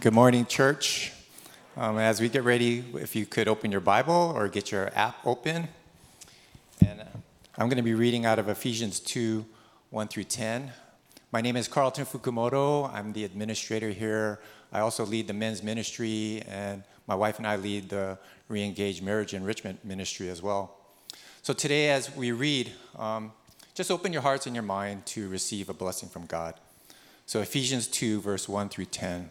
Good morning, church. Um, as we get ready, if you could open your Bible or get your app open. And uh, I'm going to be reading out of Ephesians 2 1 through 10. My name is Carlton Fukumoto. I'm the administrator here. I also lead the men's ministry, and my wife and I lead the Reengaged Marriage Enrichment Ministry as well. So today, as we read, um, just open your hearts and your mind to receive a blessing from God. So, Ephesians 2, verse 1 through 10.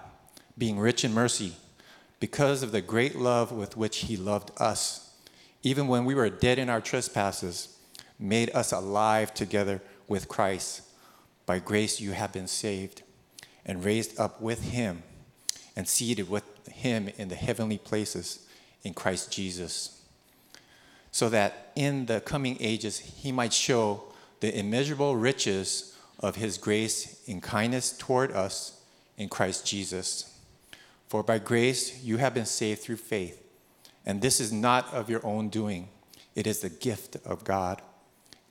being rich in mercy, because of the great love with which He loved us, even when we were dead in our trespasses, made us alive together with Christ. By grace you have been saved, and raised up with Him, and seated with Him in the heavenly places in Christ Jesus, so that in the coming ages He might show the immeasurable riches of His grace in kindness toward us in Christ Jesus. For by grace you have been saved through faith, and this is not of your own doing, it is the gift of God,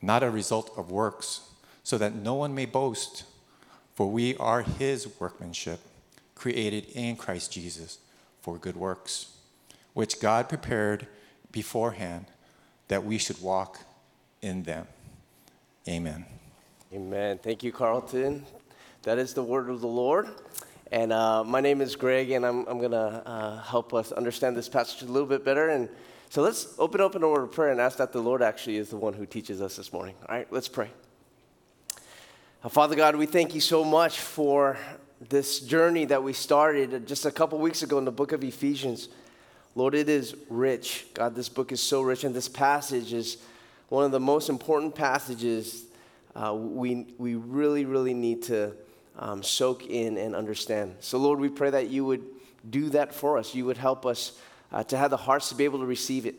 not a result of works, so that no one may boast. For we are his workmanship, created in Christ Jesus for good works, which God prepared beforehand that we should walk in them. Amen. Amen. Thank you, Carlton. That is the word of the Lord. And uh, my name is Greg, and I'm, I'm going to uh, help us understand this passage a little bit better. And so let's open up in a word of prayer and ask that the Lord actually is the one who teaches us this morning. All right, let's pray. Uh, Father God, we thank you so much for this journey that we started just a couple weeks ago in the book of Ephesians. Lord, it is rich. God, this book is so rich, and this passage is one of the most important passages uh, we, we really, really need to um, soak in and understand. So, Lord, we pray that you would do that for us. You would help us uh, to have the hearts to be able to receive it.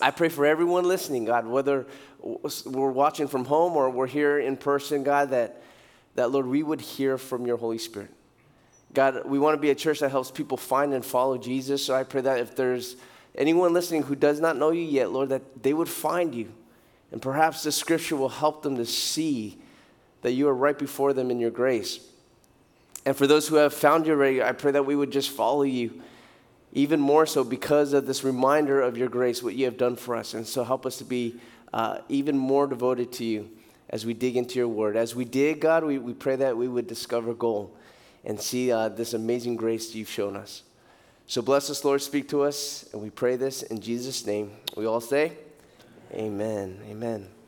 I pray for everyone listening, God, whether we're watching from home or we're here in person, God, that, that, Lord, we would hear from your Holy Spirit. God, we want to be a church that helps people find and follow Jesus. So I pray that if there's anyone listening who does not know you yet, Lord, that they would find you. And perhaps the scripture will help them to see that you are right before them in your grace. And for those who have found you already, I pray that we would just follow you even more so because of this reminder of your grace, what you have done for us. And so help us to be uh, even more devoted to you as we dig into your word. As we dig, God, we, we pray that we would discover gold and see uh, this amazing grace you've shown us. So bless us, Lord, speak to us, and we pray this in Jesus' name. We all say, Amen. Amen.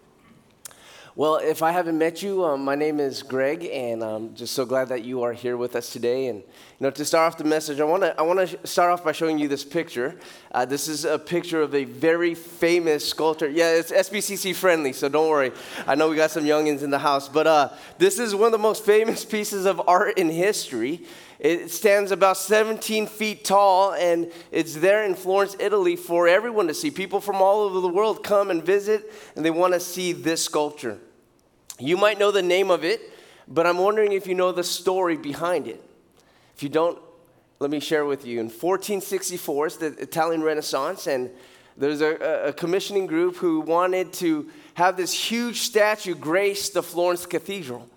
Well, if I haven't met you, um, my name is Greg, and I'm just so glad that you are here with us today. And you know, to start off the message, I want to I want to start off by showing you this picture. Uh, this is a picture of a very famous sculptor. Yeah, it's SBCC friendly, so don't worry. I know we got some youngins in the house, but uh, this is one of the most famous pieces of art in history. It stands about 17 feet tall, and it's there in Florence, Italy, for everyone to see. People from all over the world come and visit, and they want to see this sculpture. You might know the name of it, but I'm wondering if you know the story behind it. If you don't, let me share with you. In 1464, it's the Italian Renaissance, and there's a, a commissioning group who wanted to have this huge statue grace the Florence Cathedral.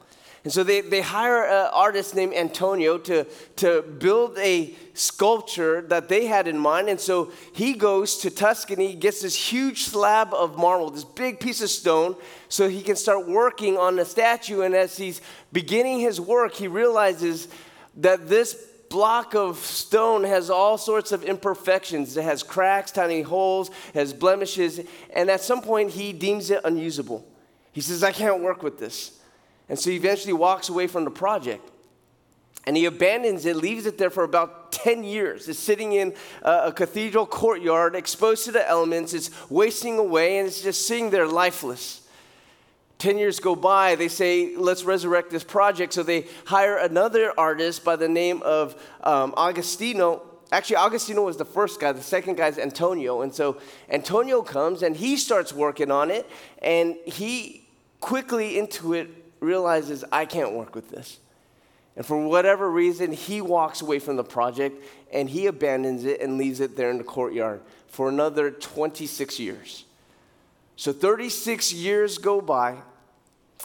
And so they, they hire an artist named Antonio to, to build a sculpture that they had in mind. And so he goes to Tuscany, gets this huge slab of marble, this big piece of stone, so he can start working on the statue. And as he's beginning his work, he realizes that this block of stone has all sorts of imperfections. It has cracks, tiny holes, has blemishes, and at some point he deems it unusable. He says, I can't work with this. And so he eventually walks away from the project. And he abandons it, leaves it there for about 10 years. It's sitting in a, cathedral courtyard, exposed to the elements. It's wasting away, and it's just sitting there lifeless. 10 years go by, they say, let's resurrect this project. So they hire another artist by the name of um, Agostino. Actually, Agostino was the first guy. The second guy is Antonio. And so Antonio comes and he starts working on it. And he quickly into it realizes, I can't work with this. And for whatever reason, he walks away from the project and he abandons it and leaves it there in the courtyard for another 26 years. So 36 years go by.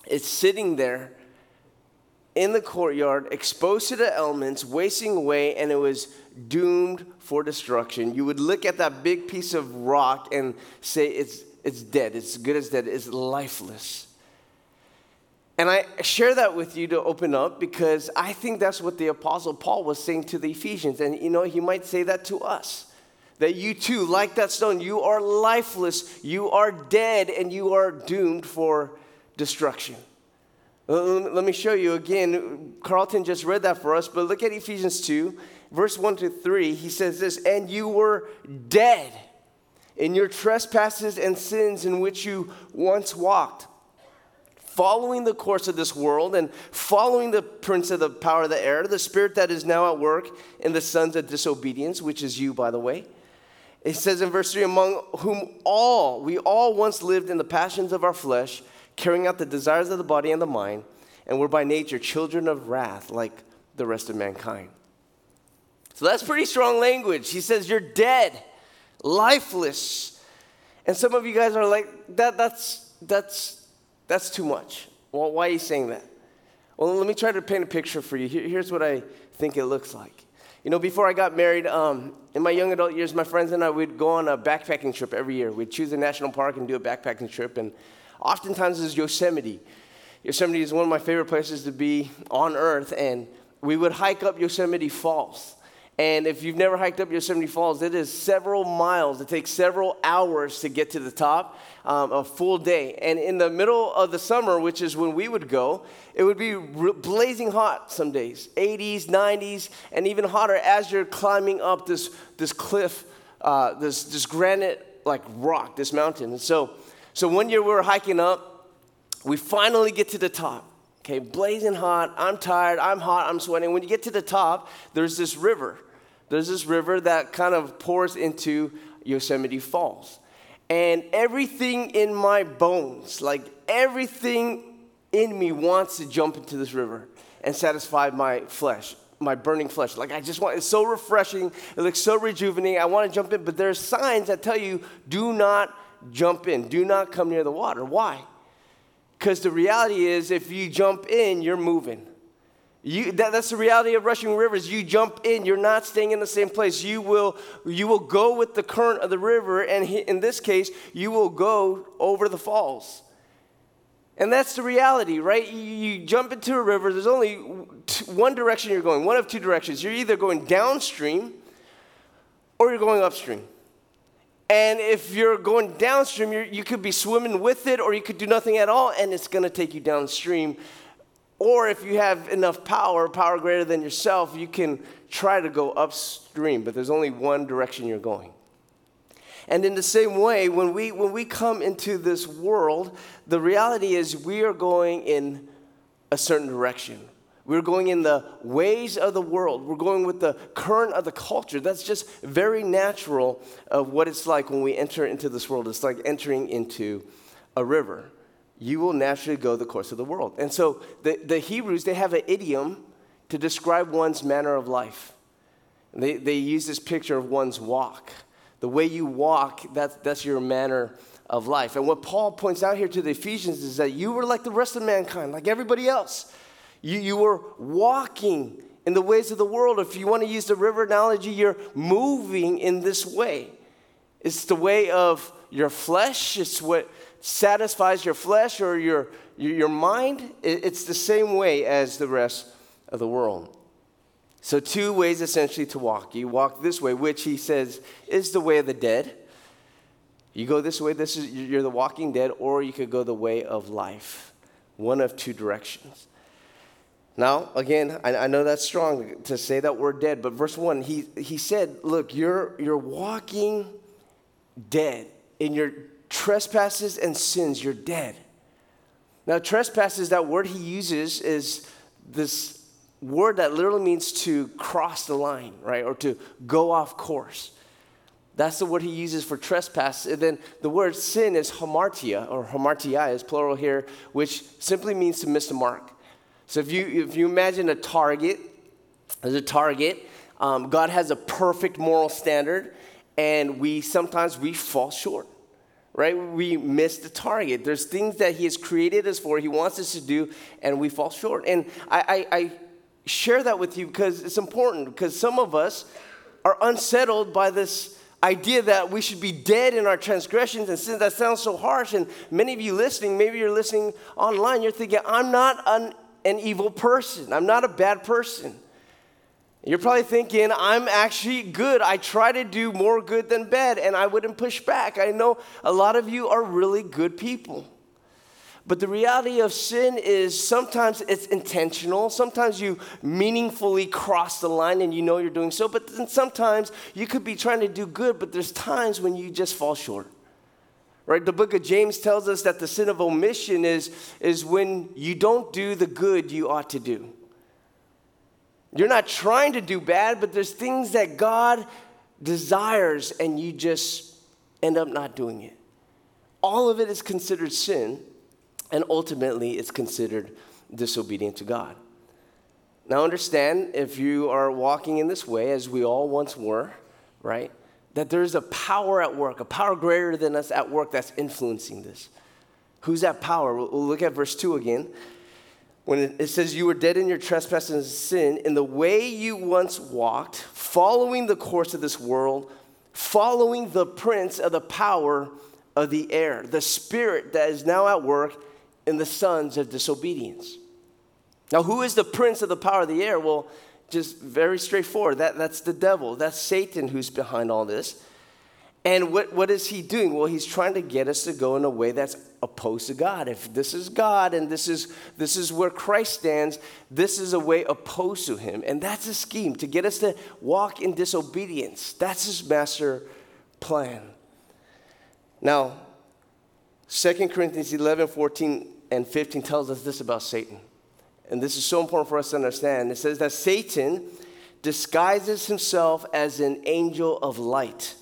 It's sitting there in the courtyard, exposed to the elements, wasting away, and it was doomed for destruction. You would look at that big piece of rock and say, it's, it's dead. It's good as dead. It's lifeless. And I share that with you to open up because I think that's what the Apostle Paul was saying to the Ephesians. And you know, he might say that to us that you too, like that stone, you are lifeless, you are dead, and you are doomed for destruction. Let me show you again. Carlton just read that for us, but look at Ephesians 2, verse 1 to 3. He says this, and you were dead in your trespasses and sins in which you once walked following the course of this world and following the prince of the power of the air, the spirit that is now at work in the sons of disobedience, which is you, by the way. It says in verse 3 Among whom all, we all once lived in the passions of our flesh, carrying out the desires of the body and the mind, and were by nature children of wrath like the rest of mankind. So that's pretty strong language. He says, You're dead, lifeless. And some of you guys are like, that, that's, that's that's too much. Well, why are you saying that? Well, let me try to paint a picture for you. here's what I think it looks like. You know, before I got married, um, in my young adult years, my friends and I would go on a backpacking trip every year. We'd choose a national park and do a backpacking trip, and oftentimes it was Yosemite. Yosemite is one of my favorite places to be on earth, and we would hike up Yosemite Falls. And if you've never hiked up Yosemite Falls, it is several miles. It takes several hours to get to the top, um, a full day. And in the middle of the summer, which is when we would go, it would be blazing hot some days 80s, 90s, and even hotter as you're climbing up this, this cliff, uh, this, this granite like rock, this mountain. And so, so one year we were hiking up, we finally get to the top. Okay, blazing hot. I'm tired. I'm hot. I'm sweating. When you get to the top, there's this river. There's this river that kind of pours into Yosemite Falls. And everything in my bones, like everything in me, wants to jump into this river and satisfy my flesh, my burning flesh. Like I just want, it's so refreshing. It looks so rejuvenating. I want to jump in, but there's signs that tell you do not jump in, do not come near the water. Why? Because the reality is, if you jump in, you're moving. You, that, that's the reality of rushing rivers. You jump in, you're not staying in the same place. You will, you will go with the current of the river, and he, in this case, you will go over the falls. And that's the reality, right? You, you jump into a river, there's only one direction you're going, one of two directions. You're either going downstream or you're going upstream. And if you're going downstream, you you could be swimming with it, or you could do nothing at all, and it's going to take you downstream. Or if you have enough power, power greater than yourself, you can try to go upstream, but there's only one direction you're going. And in the same way, when we, when we come into this world, the reality is we are going in a certain direction. We're going in the ways of the world. We're going with the current of the culture. That's just very natural of what it's like when we enter into this world. It's like entering into a river. You will naturally go the course of the world. And so the, the Hebrews, they have an idiom to describe one's manner of life. They, they use this picture of one's walk. The way you walk, that's, that's your manner of life. And what Paul points out here to the Ephesians is that you were like the rest of mankind, like everybody else. You, you were walking in the ways of the world. If you want to use the river analogy, you're moving in this way. It's the way of your flesh, it's what satisfies your flesh or your, your mind. It's the same way as the rest of the world. So, two ways essentially to walk. You walk this way, which he says is the way of the dead. You go this way, this is you're the walking dead, or you could go the way of life. One of two directions. Now, again, I, I, know that's strong to say that we're dead, but verse 1, he, he said, Look, you're, you're walking dead. In your trespasses and sins, you're dead. Now, trespass is that word he uses is this word that literally means to cross the line, right? Or to go off course. That's the word he uses for trespass. And then the word sin is hamartia, or hamartia is plural here, which simply means to miss the mark. So if you, if you imagine a target, as a target, um, God has a perfect moral standard, and we sometimes we fall short right? We miss the target. There's things that He has created us for, He wants us to do, and we fall short. And I, I, I share that with you because it's important, because some of us are unsettled by this idea that we should be dead in our transgressions and sins. That sounds so harsh. And many of you listening, maybe you're listening online, you're thinking, I'm not an, an evil person, I'm not a bad person. You're probably thinking, I'm actually good. I try to do more good than bad, and I wouldn't push back. I know a lot of you are really good people. But the reality of sin is sometimes it's intentional. Sometimes you meaningfully cross the line and you know you're doing so. But then sometimes you could be trying to do good, but there's times when you just fall short. Right? The book of James tells us that the sin of omission is, is when you don't do the good you ought to do. You're not trying to do bad, but there's things that God desires and you just end up not doing it. All of it is considered sin, and ultimately it's considered disobedient to God. Now, understand if you are walking in this way, as we all once were, right, that there's a power at work, a power greater than us at work that's influencing this. Who's that power? We'll look at verse 2 again when it says you were dead in your trespasses and sin, in the way you once walked, following the course of this world, following the prince of the power of the air, the spirit that is now at work in the sons of disobedience. Now, who is the prince of the power of the air? Well, just very straightforward. That, that's the devil. That's Satan who's behind all this. And what, what is he doing? Well, he's trying to get us to go in a way that's opposed to God. If this is God and this is, this is where Christ stands, this is a way opposed to him. And that's a scheme to get us to walk in disobedience. That's his master plan. Now, 2 Corinthians 11, 14, and 15 tells us this about Satan. And this is so important for us to understand. It says that Satan disguises himself as an angel of light.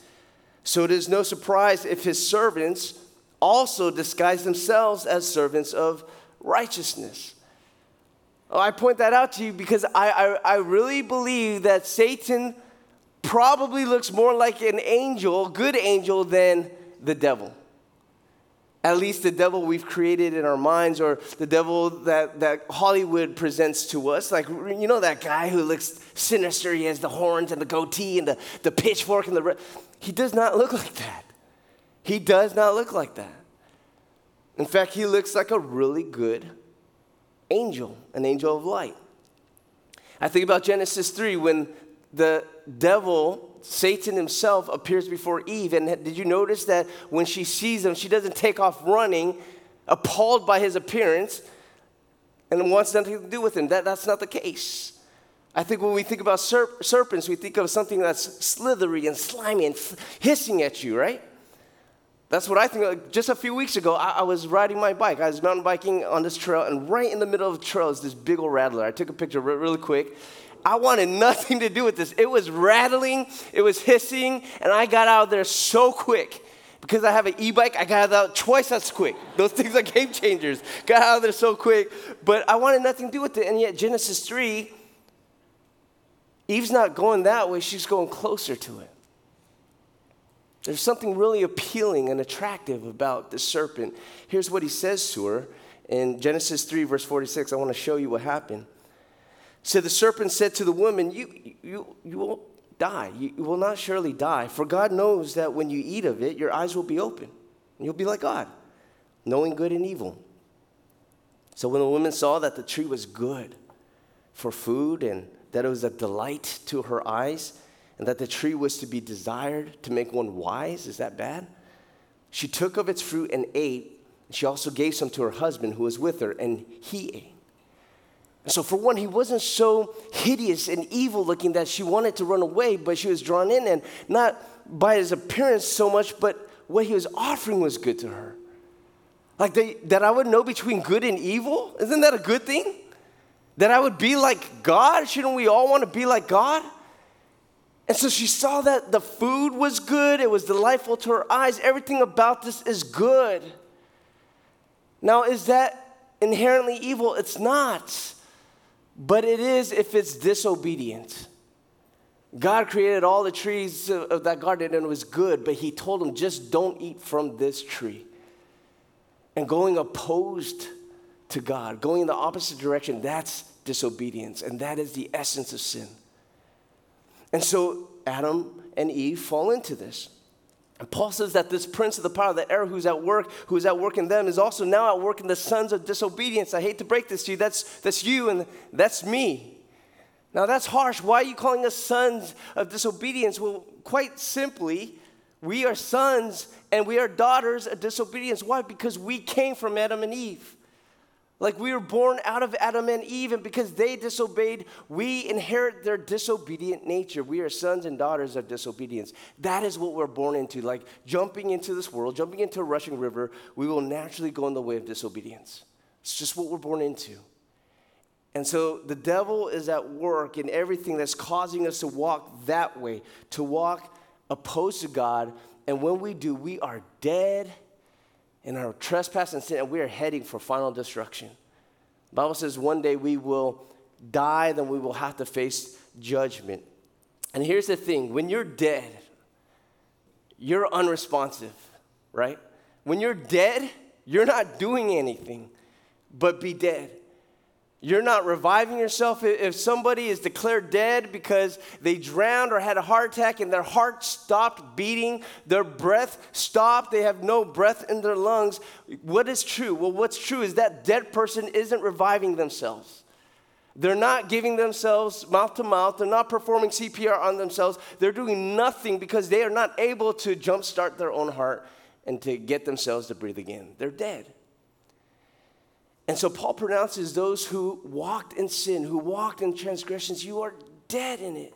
So it is no surprise if his servants also disguise themselves as servants of righteousness. Oh, I point that out to you because I, I, I really believe that Satan probably looks more like an angel, good angel, than the devil. At least the devil we've created in our minds, or the devil that, that Hollywood presents to us. Like, you know, that guy who looks sinister, he has the horns and the goatee and the, the pitchfork and the. He does not look like that. He does not look like that. In fact, he looks like a really good angel, an angel of light. I think about Genesis 3 when the devil, Satan himself, appears before Eve. And did you notice that when she sees him, she doesn't take off running, appalled by his appearance, and wants nothing to do with him? That, that's not the case. I think when we think about serp- serpents, we think of something that's slithery and slimy and hissing at you, right? That's what I think. Just a few weeks ago, I, I, was riding my bike. I was mountain biking on this trail, and right in the middle of the trail is this big old rattler. I took a picture re- really quick. I wanted nothing to do with this. It was rattling, it was hissing, and I got out of there so quick. Because I have an e bike, I got out twice as quick. Those things are game changers. Got out of there so quick, but I wanted nothing to do with it. And yet, Genesis 3, Eve's not going that way, she's going closer to it. There's something really appealing and attractive about the serpent. Here's what he says to her in Genesis 3, verse 46. I want to show you what happened. So the serpent said to the woman, You, you, you won't die. You, you will not surely die. For God knows that when you eat of it, your eyes will be open, and you'll be like God, knowing good and evil. So when the woman saw that the tree was good for food and that it was a delight to her eyes, and that the tree was to be desired to make one wise. Is that bad? She took of its fruit and ate. She also gave some to her husband who was with her, and he ate. And so, for one, he wasn't so hideous and evil looking that she wanted to run away, but she was drawn in, and not by his appearance so much, but what he was offering was good to her. Like they, that I would know between good and evil? Isn't that a good thing? That I would be like God? Shouldn't we all want to be like God? And so she saw that the food was good, it was delightful to her eyes. Everything about this is good. Now, is that inherently evil? It's not. But it is if it's disobedient. God created all the trees of that garden and it was good, but He told them, just don't eat from this tree. And going opposed to God, going in the opposite direction, that's disobedience. And that is the essence of sin. And so Adam and Eve fall into this. And Paul says that this prince of the power of the air who's at work, who is at work in them, is also now at work in the sons of disobedience. I hate to break this to you. That's, that's you and that's me. Now that's harsh. Why are you calling us sons of disobedience? Well, quite simply, we are sons and we are daughters of disobedience. Why? Because we came from Adam and Eve. Like we were born out of Adam and Eve, and because they disobeyed, we inherit their disobedient nature. We are sons and daughters of disobedience. That is what we're born into. Like jumping into this world, jumping into a rushing river, we will naturally go in the way of disobedience. It's just what we're born into. And so the devil is at work in everything that's causing us to walk that way, to walk opposed to God. And when we do, we are dead in our trespass and sin, and we are heading for final destruction. The Bible says one day we will die, then we will have to face judgment. And here's the thing when you're dead, you're unresponsive, right? When you're dead, you're not doing anything but be dead. You're not reviving yourself. If somebody is declared dead because they drowned or had a heart attack and their heart stopped beating, their breath stopped, they have no breath in their lungs, what is true? Well, what's true is that dead person isn't reviving themselves. They're not giving themselves mouth to mouth. They're not performing CPR on themselves. They're doing nothing because they are not able to jumpstart their own heart and to get themselves to breathe again. They're dead. And so Paul pronounces those who walked in sin, who walked in transgressions, you are dead in it.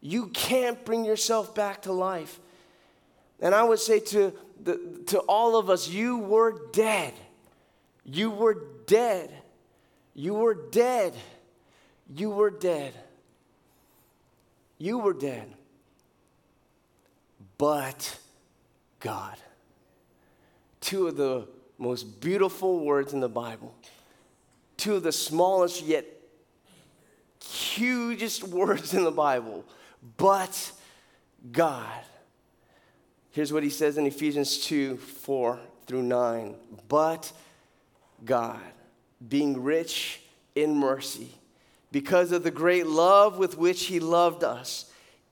You can't bring yourself back to life. And I would say to, the, to all of us, you were dead. You were dead. You were dead. You were dead. You were dead. But God. Two of the most beautiful words in the Bible. Two of the smallest yet hugest words in the Bible. But God. Here's what he says in Ephesians 2 4 through 9. But God, being rich in mercy, because of the great love with which he loved us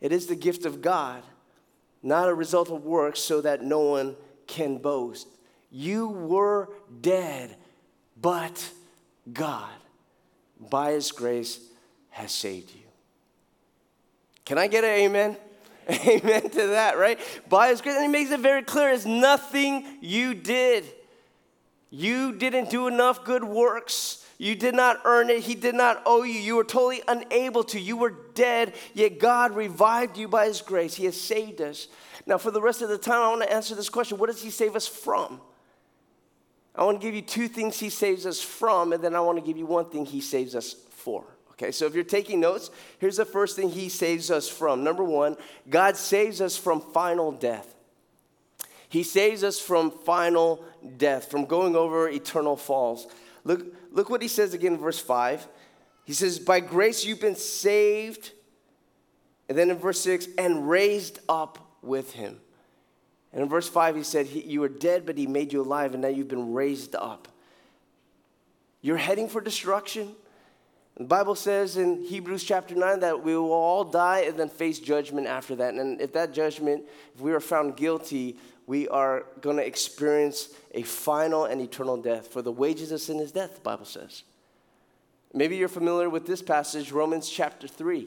It is the gift of God, not a result of works, so that no one can boast. You were dead, but God, by His grace, has saved you. Can I get an amen? Amen to that, right? By His grace. And He makes it very clear it's nothing you did. You didn't do enough good works. You did not earn it. He did not owe you. You were totally unable to. You were dead, yet God revived you by His grace. He has saved us. Now, for the rest of the time, I want to answer this question What does He save us from? I want to give you two things He saves us from, and then I want to give you one thing He saves us for. Okay, so if you're taking notes, here's the first thing He saves us from. Number one, God saves us from final death. He saves us from final death, from going over eternal falls. Look, look what he says again in verse 5. He says, By grace you've been saved. And then in verse 6, and raised up with him. And in verse 5, he said, You were dead, but he made you alive, and now you've been raised up. You're heading for destruction. The Bible says in Hebrews chapter 9 that we will all die and then face judgment after that. And if that judgment, if we are found guilty, we are going to experience a final and eternal death. For the wages of sin is death, the Bible says. Maybe you're familiar with this passage, Romans chapter 3.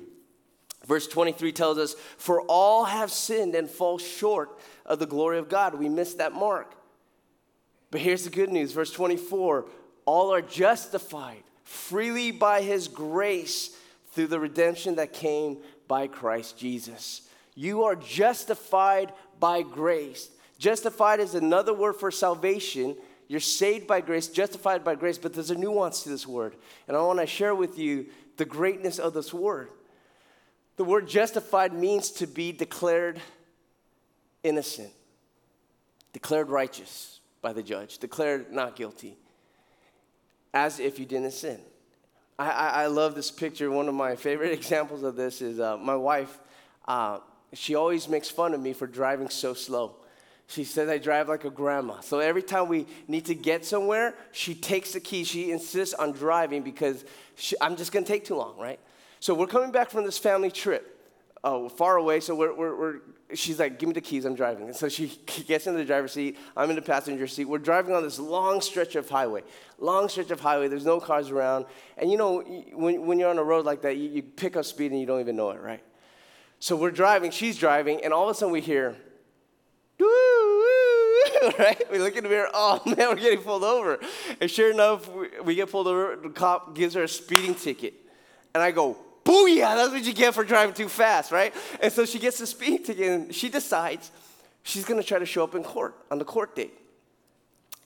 Verse 23 tells us, For all have sinned and fall short of the glory of God. We missed that mark. But here's the good news. Verse 24 all are justified freely by his grace through the redemption that came by Christ Jesus. You are justified by grace. Justified is another word for salvation. You're saved by grace, justified by grace, but there's a nuance to this word. And I want to share with you the greatness of this word. The word justified means to be declared innocent, declared righteous by the judge, declared not guilty as if you didn't sin. I, I, I love this picture. One of my favorite examples of this is uh, my wife. Uh, she always makes fun of me for driving so slow. She says I drive like a grandma. So every time we need to get somewhere, she takes the key. She insists on driving because she, I'm just going to take too long, right? So we're coming back from this family trip uh, far away. So we're, we're, we're, she's like, give me the keys, I'm driving. And so she gets in the driver's seat, I'm in the passenger seat. We're driving on this long stretch of highway, long stretch of highway. There's no cars around. And you know, when, when you're on a road like that, you, you pick up speed and you don't even know it, right? So we're driving, she's driving, and all of a sudden we hear, right? We look in the mirror, oh man, we're getting pulled over. And sure enough, we, we get pulled over, the cop gives her a speeding ticket. And I go, Booyah, that's what you get for driving too fast, right? And so she gets the speeding ticket and she decides she's gonna try to show up in court on the court date.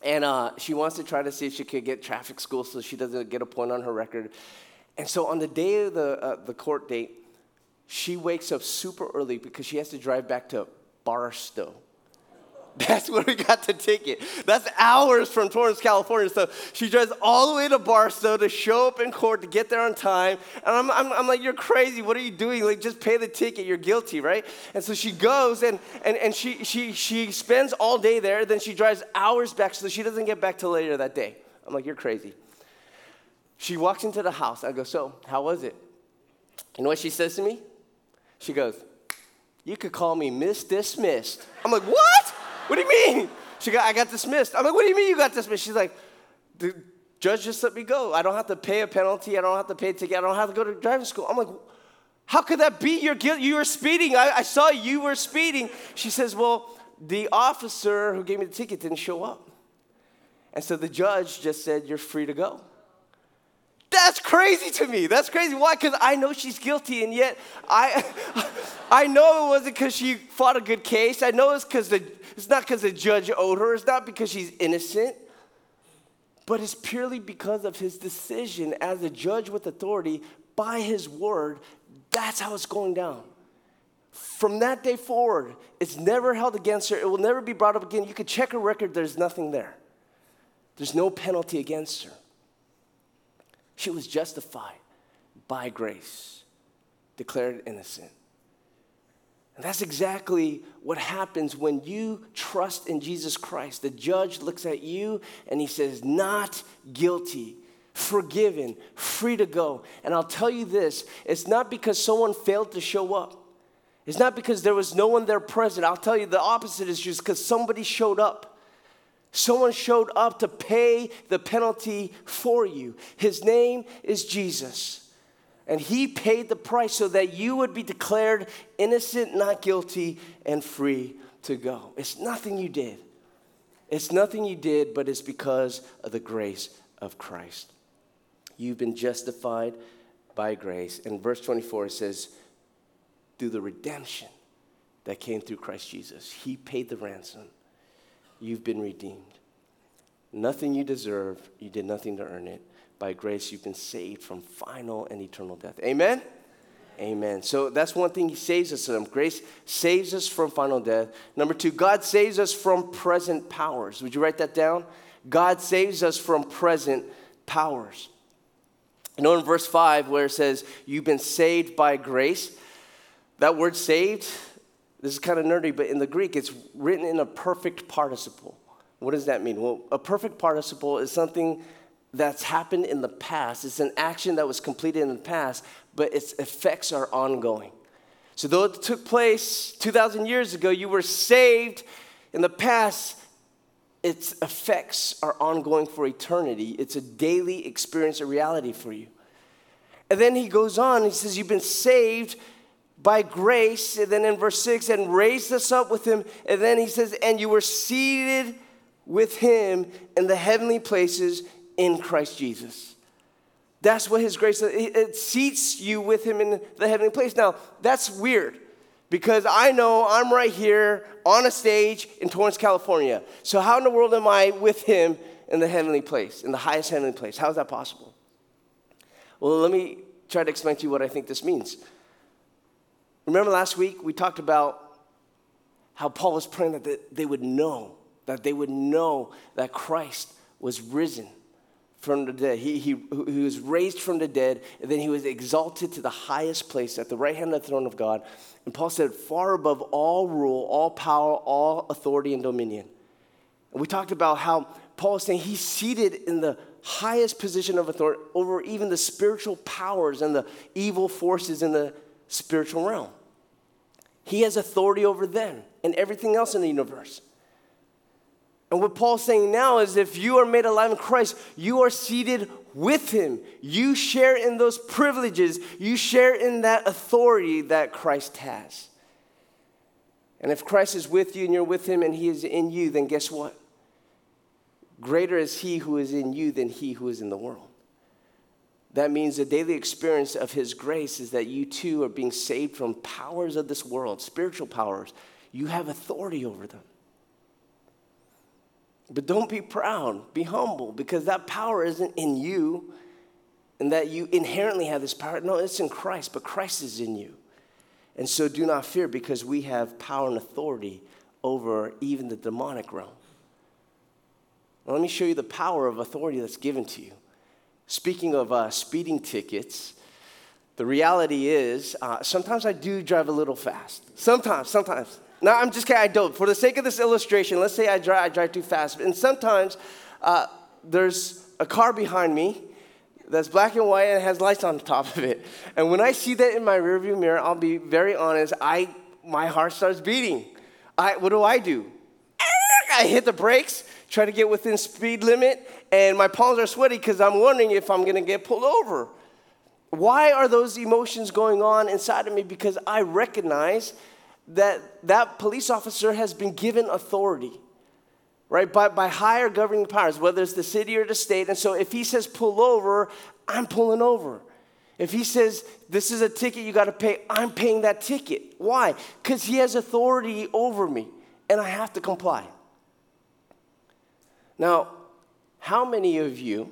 And uh, she wants to try to see if she could get traffic school so she doesn't get a point on her record. And so on the day of the, uh, the court date, she wakes up super early because she has to drive back to Barstow. That's where we got the ticket. That's hours from Torrance, California. So she drives all the way to Barstow to show up in court to get there on time. And I'm, I'm, I'm, like, you're crazy. What are you doing? Like, just pay the ticket. You're guilty, right? And so she goes and, and, and she, she, she spends all day there. Then she drives hours back so she doesn't get back till later that day. I'm like, you're crazy. She walks into the house. I go, so how was it? You know what she says to me? She goes, you could call me Miss Dismissed. I'm like, what? What do you mean? She got, I got dismissed. I'm like, what do you mean you got dismissed? She's like, the judge just let me go. I don't have to pay a penalty. I don't have to pay a ticket. I don't have to go to driving school. I'm like, how could that be? You're guilty. You were speeding. I, I saw you were speeding. She says, well, the officer who gave me the ticket didn't show up. And so the judge just said, you're free to go. That's crazy to me. That's crazy. Why? Because I know she's guilty, and yet I, I know it wasn't because she fought a good case. I know it's because the, it's not because the judge owed her. It's not because she's innocent. But it's purely because of his decision as a judge with authority by his word. That's how it's going down. From that day forward, it's never held against her. It will never be brought up again. You could check her record, there's nothing there. There's no penalty against her. She was justified by grace, declared innocent. And that's exactly what happens when you trust in Jesus Christ. The judge looks at you and he says, Not guilty, forgiven, free to go. And I'll tell you this it's not because someone failed to show up, it's not because there was no one there present. I'll tell you the opposite is just because somebody showed up. Someone showed up to pay the penalty for you. His name is Jesus. And he paid the price so that you would be declared innocent, not guilty, and free to go. It's nothing you did. It's nothing you did, but it's because of the grace of Christ. You've been justified by grace. In verse 24, it says, through the redemption that came through Christ Jesus. He paid the ransom you've been redeemed. Nothing you deserve, you did nothing to earn it. By grace, you've been saved from final and eternal death. Amen? Amen. So that's one thing He saves us from. Grace saves us from final death. Number two, God saves us from present powers. Would you write that down? God saves us from present powers. You know, in verse 5, where it says, You've been saved by grace, that word saved this is kind of nerdy, but in the Greek, it's written in a perfect participle. What does that mean? Well, a perfect participle is something that's happened in the past. It's an action that was completed in the past, but its effects are ongoing. So, though it took place 2,000 years ago, you were saved in the past, its effects are ongoing for eternity. It's a daily experience, a reality for you. And then he goes on, he says, You've been saved by grace. And then in verse 6, and raised us up with him. And then he says, And you were seated with him in the heavenly places in Christ Jesus. That's what his grace it seats you with him in the heavenly place. Now, that's weird because I know I'm right here on a stage in Torrance, California. So how in the world am I with him in the heavenly place, in the highest heavenly place? How is that possible? Well, let me try to explain to you what I think this means. Remember last week we talked about how Paul was praying that they would know, that they would know that Christ was risen from the dead. He, he, he was raised from the dead, and then he was exalted to the highest place at the right hand of the throne of God. And Paul said, far above all rule, all power, all authority, and dominion. And we talked about how Paul is saying he's seated in the highest position of authority over even the spiritual powers and the evil forces in the spiritual realm. He has authority over them and everything else in the universe. And what Paul's saying now is if you are made alive in Christ, you are seated with him. You share in those privileges, you share in that authority that Christ has. And if Christ is with you and you're with him and he is in you, then guess what? Greater is he who is in you than he who is in the world. That means the daily experience of his grace is that you too are being saved from powers of this world, spiritual powers. You have authority over them. But don't be proud, be humble, because that power isn't in you and that you inherently have this power. No, it's in Christ, but Christ is in you. And so do not fear because we have power and authority over even the demonic realm. Let me show you the power of authority that's given to you. Speaking of uh, speeding tickets, the reality is uh, sometimes I do drive a little fast. Sometimes, sometimes. No, I'm just kidding. I don't. For the sake of this illustration, let's say I drive, I drive too fast. And sometimes uh, there's a car behind me that's black and white and has lights on the top of it. And when I see that in my rearview mirror, I'll be very honest, I, my heart starts beating. I, what do I do? I hit the brakes, try to get within speed limit, and my palms are sweaty because I'm wondering if I'm going to get pulled over. Why are those emotions going on inside of me? Because I recognize that that police officer has been given authority, right, by, by higher governing powers, whether it's the city or the state. And so if he says pull over, I'm pulling over. If he says this is a ticket you got to pay, I'm paying that ticket. Why? Because he has authority over me and I have to comply. Now, how many of you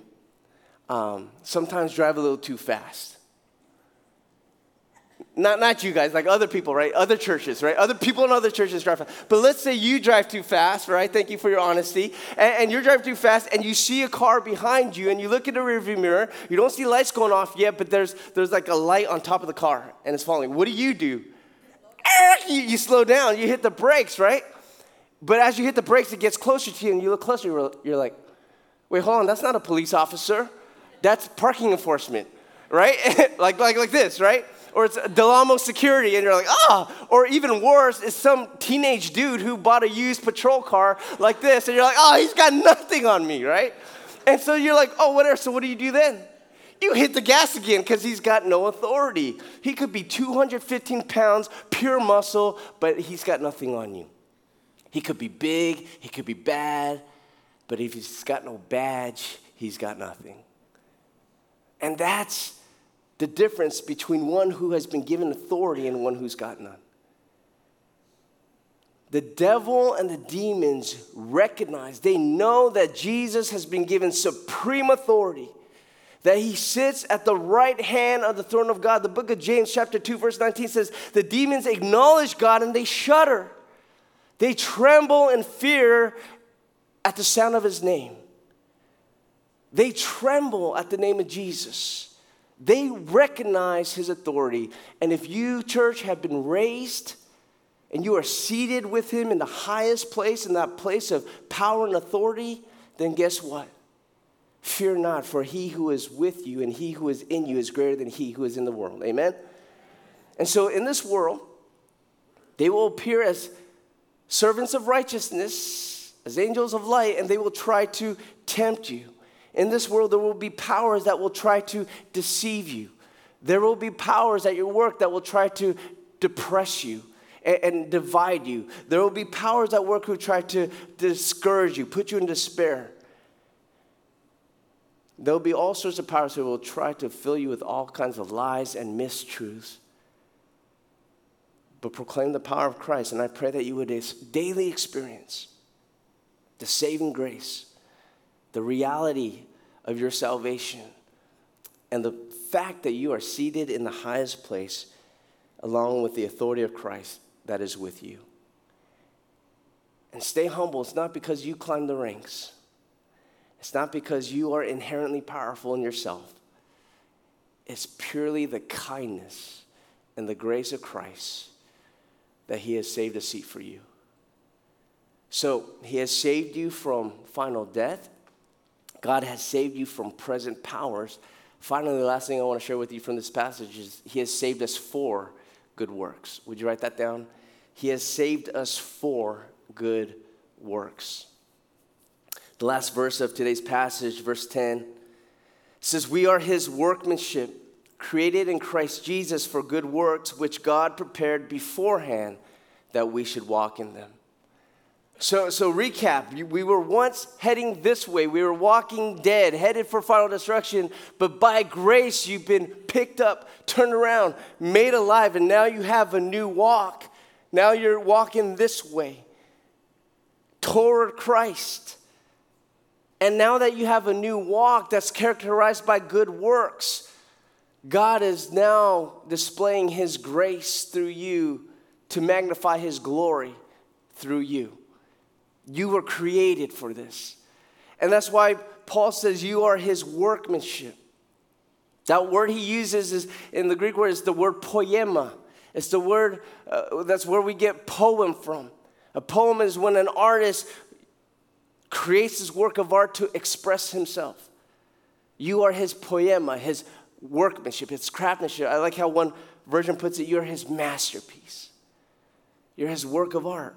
um, sometimes drive a little too fast? Not, not you guys, like other people, right? Other churches, right? Other people in other churches drive fast. But let's say you drive too fast, right? Thank you for your honesty. And, and you're driving too fast and you see a car behind you and you look in the rearview mirror. You don't see lights going off yet, but there's, there's like a light on top of the car and it's falling. What do you do? Eh, you, you slow down, you hit the brakes, right? But as you hit the brakes, it gets closer to you and you look closer, you're, you're like, wait, hold on, that's not a police officer. That's parking enforcement, right? like, like, like this, right? Or it's Del Amo security, and you're like, ah. Or even worse, it's some teenage dude who bought a used patrol car like this, and you're like, oh, he's got nothing on me, right? And so you're like, oh, whatever. So what do you do then? You hit the gas again because he's got no authority. He could be 215 pounds, pure muscle, but he's got nothing on you. He could be big, he could be bad, but if he's got no badge, he's got nothing. And that's the difference between one who has been given authority and one who's got none. The devil and the demons recognize, they know that Jesus has been given supreme authority, that he sits at the right hand of the throne of God. The book of James, chapter 2, verse 19 says, The demons acknowledge God and they shudder. They tremble in fear at the sound of his name. They tremble at the name of Jesus. They recognize his authority. And if you, church, have been raised and you are seated with him in the highest place, in that place of power and authority, then guess what? Fear not, for he who is with you and he who is in you is greater than he who is in the world. Amen? And so in this world, they will appear as servants of righteousness, as angels of light, and they will try to tempt you. In this world, there will be powers that will try to deceive you. There will be powers at your work that will try to depress you and, and divide you. There will be powers at work who try to discourage you, put you in despair. There'll be all sorts of powers who will try to fill you with all kinds of lies and mistruths. But proclaim the power of Christ, and I pray that you would daily experience the saving grace, the reality of your salvation, and the fact that you are seated in the highest place along with the authority of Christ that is with you. And stay humble. It's not because you climb the ranks. It's not because you are inherently powerful in yourself, it's purely the kindness and the grace of Christ that He has saved a seat for you. So, He has saved you from final death. God has saved you from present powers. Finally, the last thing I want to share with you from this passage is He has saved us for good works. Would you write that down? He has saved us for good works. The last verse of today's passage, verse 10, says, We are his workmanship, created in Christ Jesus for good works, which God prepared beforehand that we should walk in them. So, so recap, we were once heading this way. We were walking dead, headed for final destruction, but by grace you've been picked up, turned around, made alive, and now you have a new walk. Now you're walking this way toward Christ. And now that you have a new walk that's characterized by good works, God is now displaying His grace through you to magnify His glory through you. You were created for this. And that's why Paul says you are His workmanship. That word he uses is in the Greek word is the word poema. It's the word uh, that's where we get poem from. A poem is when an artist creates his work of art to express himself. You are his poema, his workmanship, his craftsmanship. I like how one version puts it you're his masterpiece, you're his work of art.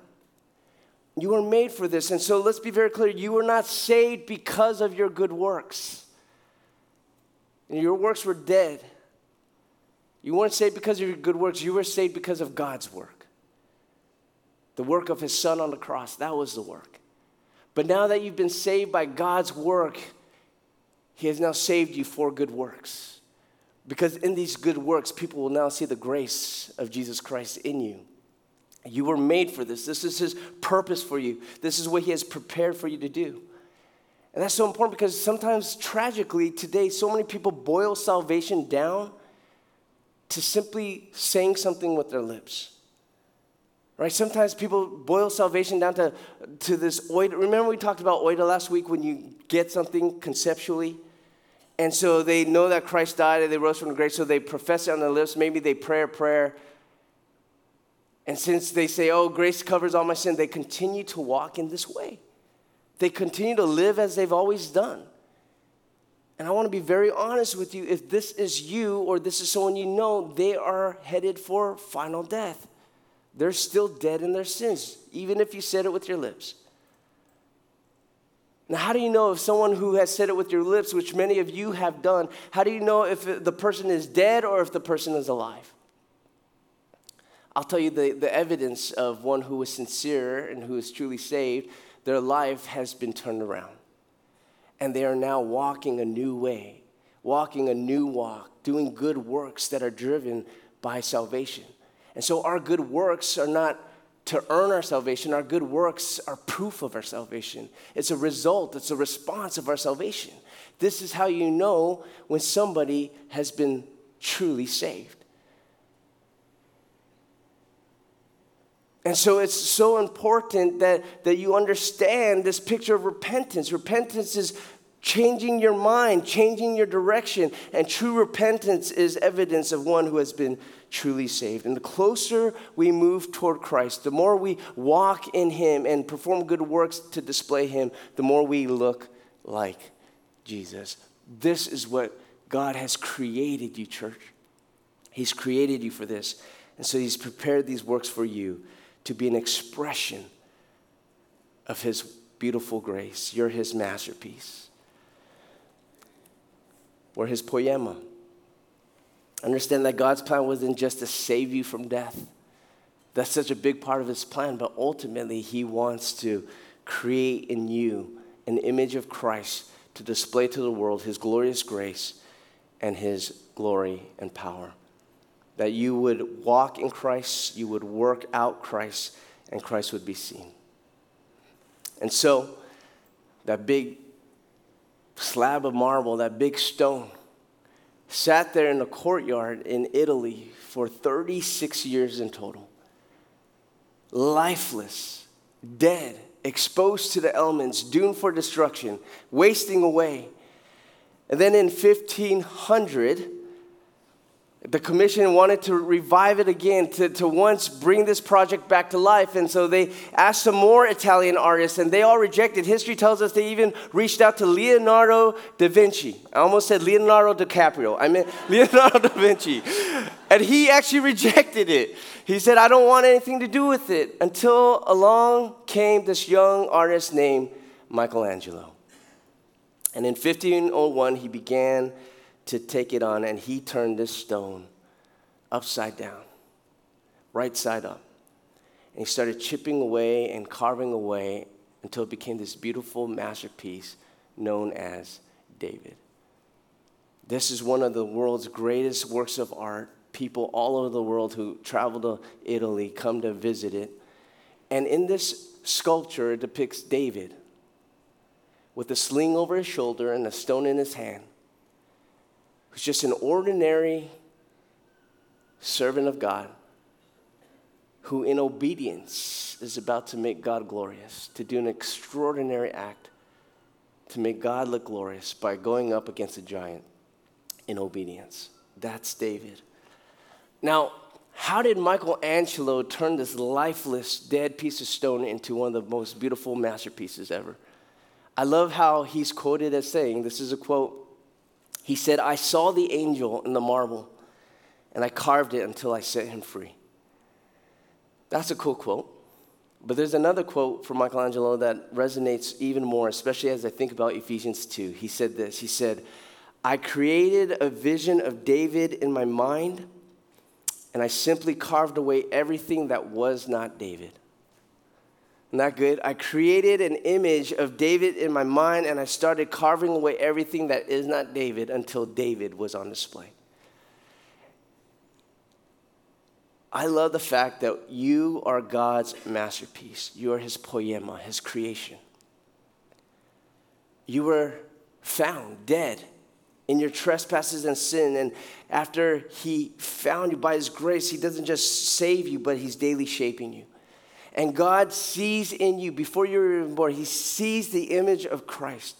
You were made for this. And so let's be very clear you were not saved because of your good works. And your works were dead. You weren't saved because of your good works, you were saved because of God's work. The work of his son on the cross, that was the work. But now that you've been saved by God's work, He has now saved you for good works. Because in these good works, people will now see the grace of Jesus Christ in you. You were made for this. This is His purpose for you. This is what He has prepared for you to do. And that's so important because sometimes, tragically, today, so many people boil salvation down to simply saying something with their lips. Right? Sometimes people boil salvation down to, to this oida. Remember we talked about oida last week when you get something conceptually? And so they know that Christ died and they rose from the grave, so they profess it on their lips. Maybe they pray a prayer. And since they say, oh, grace covers all my sin, they continue to walk in this way. They continue to live as they've always done. And I want to be very honest with you if this is you or this is someone you know, they are headed for final death. They're still dead in their sins, even if you said it with your lips. Now, how do you know if someone who has said it with your lips, which many of you have done, how do you know if the person is dead or if the person is alive? I'll tell you the, the evidence of one who is sincere and who is truly saved, their life has been turned around. And they are now walking a new way, walking a new walk, doing good works that are driven by salvation. And so our good works are not to earn our salvation, our good works are proof of our salvation. It's a result, it's a response of our salvation. This is how you know when somebody has been truly saved. And so it's so important that, that you understand this picture of repentance. Repentance is changing your mind, changing your direction, and true repentance is evidence of one who has been truly saved. And the closer we move toward Christ, the more we walk in Him and perform good works to display Him, the more we look like Jesus. This is what God has created you, church. He's created you for this. And so He's prepared these works for you to be an expression of His beautiful grace. You're His masterpiece. We're His poema. Understand that God's plan wasn't just to save you from death. That's such a big part of His plan, but ultimately, He wants to create in you an image of Christ to display to the world His glorious grace and His glory and power. That you would walk in Christ, you would work out Christ, and Christ would be seen. And so, that big slab of marble, that big stone, sat there in the courtyard in Italy for 36 years in total. Lifeless, dead, exposed to the elements, doomed for destruction, wasting away. And then in 1500, the commission wanted to revive it again, to, to once bring this project back to life. And so they asked some more Italian artists, and they all rejected. History tells us they even reached out to Leonardo da Vinci. I almost said Leonardo DiCaprio. I meant Leonardo da Vinci. And he actually rejected it. He said, I don't want anything to do with it until along came this young artist named Michelangelo. And in 1501, he began to take it on, and he turned this stone upside down, right side up. And he started chipping away and carving away until it became this beautiful masterpiece known as David. This is one of the world's greatest works of art. People all over the world who travel to Italy come to visit it. And in this sculpture, it depicts David with a sling over his shoulder and a stone in his hand just an ordinary servant of God who, in obedience, is about to make God glorious, to do an extraordinary act to make God look glorious by going up against a giant in obedience. That's David. Now, how did Michelangelo turn this lifeless, dead piece of stone into one of the most beautiful masterpieces ever? I love how he's quoted as saying this is a quote he said, I saw the angel in the marble and I carved it until I set him free. That's a cool quote. But there's another quote from Michelangelo that resonates even more, especially as I think about Ephesians 2. He said this He said, I created a vision of David in my mind, and I simply carved away everything that was not David. That good? I created an image of David in my mind and I started carving away everything that is not David until David was on display. I love the fact that you are God's masterpiece. You are his poema, his creation. You were found dead in your trespasses and sin. And after he found you by his grace, he doesn't just save you, but he's daily shaping you. And God sees in you, before you were even born, He sees the image of Christ.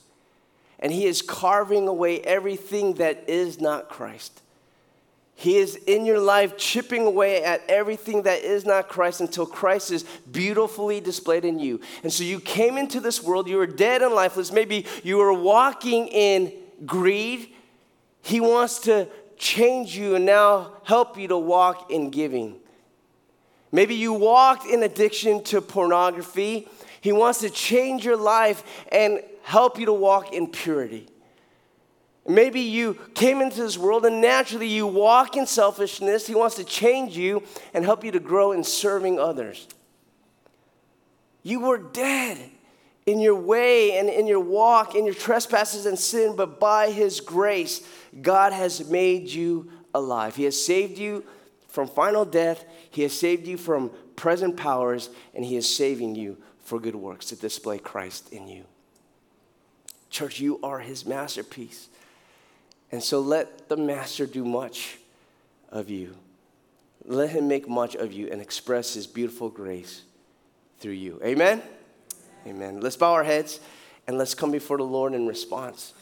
And He is carving away everything that is not Christ. He is in your life chipping away at everything that is not Christ until Christ is beautifully displayed in you. And so you came into this world, you were dead and lifeless. Maybe you were walking in greed. He wants to change you and now help you to walk in giving. Maybe you walked in addiction to pornography. He wants to change your life and help you to walk in purity. Maybe you came into this world and naturally you walk in selfishness. He wants to change you and help you to grow in serving others. You were dead in your way and in your walk, in your trespasses and sin, but by His grace, God has made you alive. He has saved you from final death. He has saved you from present powers, and He is saving you for good works to display Christ in you. Church, you are His masterpiece. And so let the Master do much of you. Let Him make much of you and express His beautiful grace through you. Amen? Amen. Let's bow our heads and let's come before the Lord in response.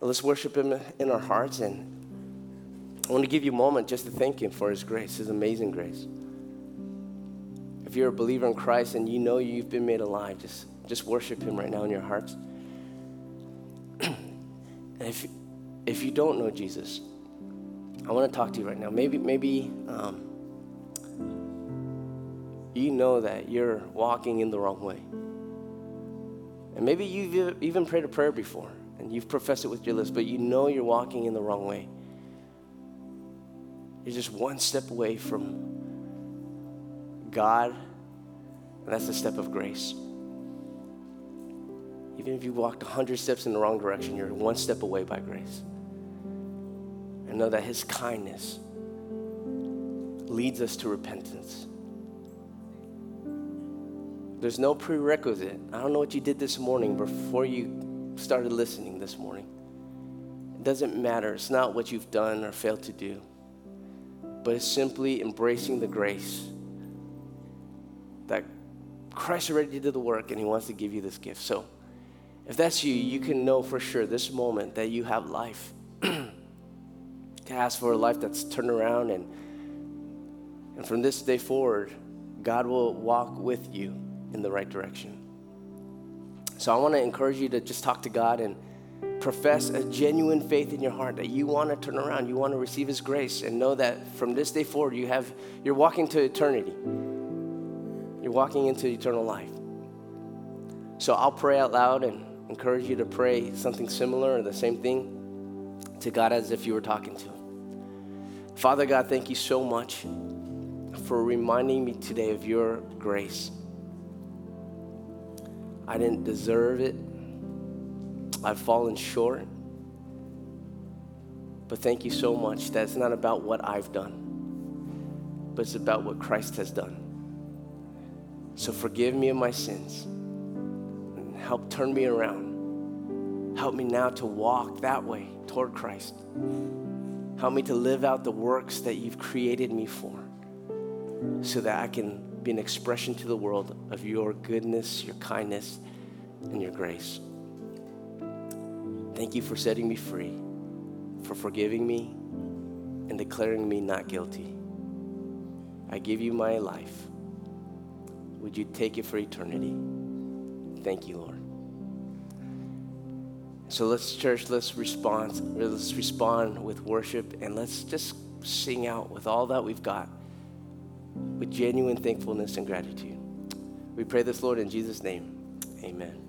Let's worship Him in our hearts and I want to give you a moment just to thank Him for His grace, His amazing grace. If you're a believer in Christ and you know you've been made alive, just, just worship Him right now in your hearts. And if, if you don't know Jesus, I want to talk to you right now. Maybe, maybe um, you know that you're walking in the wrong way. And maybe you've even prayed a prayer before and you've professed it with your lips, but you know you're walking in the wrong way. You're just one step away from God, and that's the step of grace. Even if you walked 100 steps in the wrong direction, you're one step away by grace. And know that His kindness leads us to repentance. There's no prerequisite. I don't know what you did this morning before you started listening this morning. It doesn't matter. It's not what you've done or failed to do, but it's simply embracing the grace that Christ already did the work and He wants to give you this gift. So, if that's you, you can know for sure this moment that you have life. to ask for a life that's turned around and and from this day forward, God will walk with you in the right direction. So I want to encourage you to just talk to God and profess a genuine faith in your heart that you want to turn around, you want to receive his grace and know that from this day forward you have you're walking to eternity. You're walking into eternal life. So I'll pray out loud and encourage you to pray something similar or the same thing to God as if you were talking to him. Father God, thank you so much for reminding me today of your grace. I didn't deserve it. I've fallen short. But thank you so much that it's not about what I've done, but it's about what Christ has done. So forgive me of my sins and help turn me around. Help me now to walk that way toward Christ. Help me to live out the works that you've created me for so that I can be an expression to the world of your goodness, your kindness, and your grace. Thank you for setting me free, for forgiving me, and declaring me not guilty. I give you my life. Would you take it for eternity? Thank you, Lord. So let's, church, let's respond. Let's respond with worship and let's just sing out with all that we've got with genuine thankfulness and gratitude. We pray this, Lord, in Jesus' name. Amen.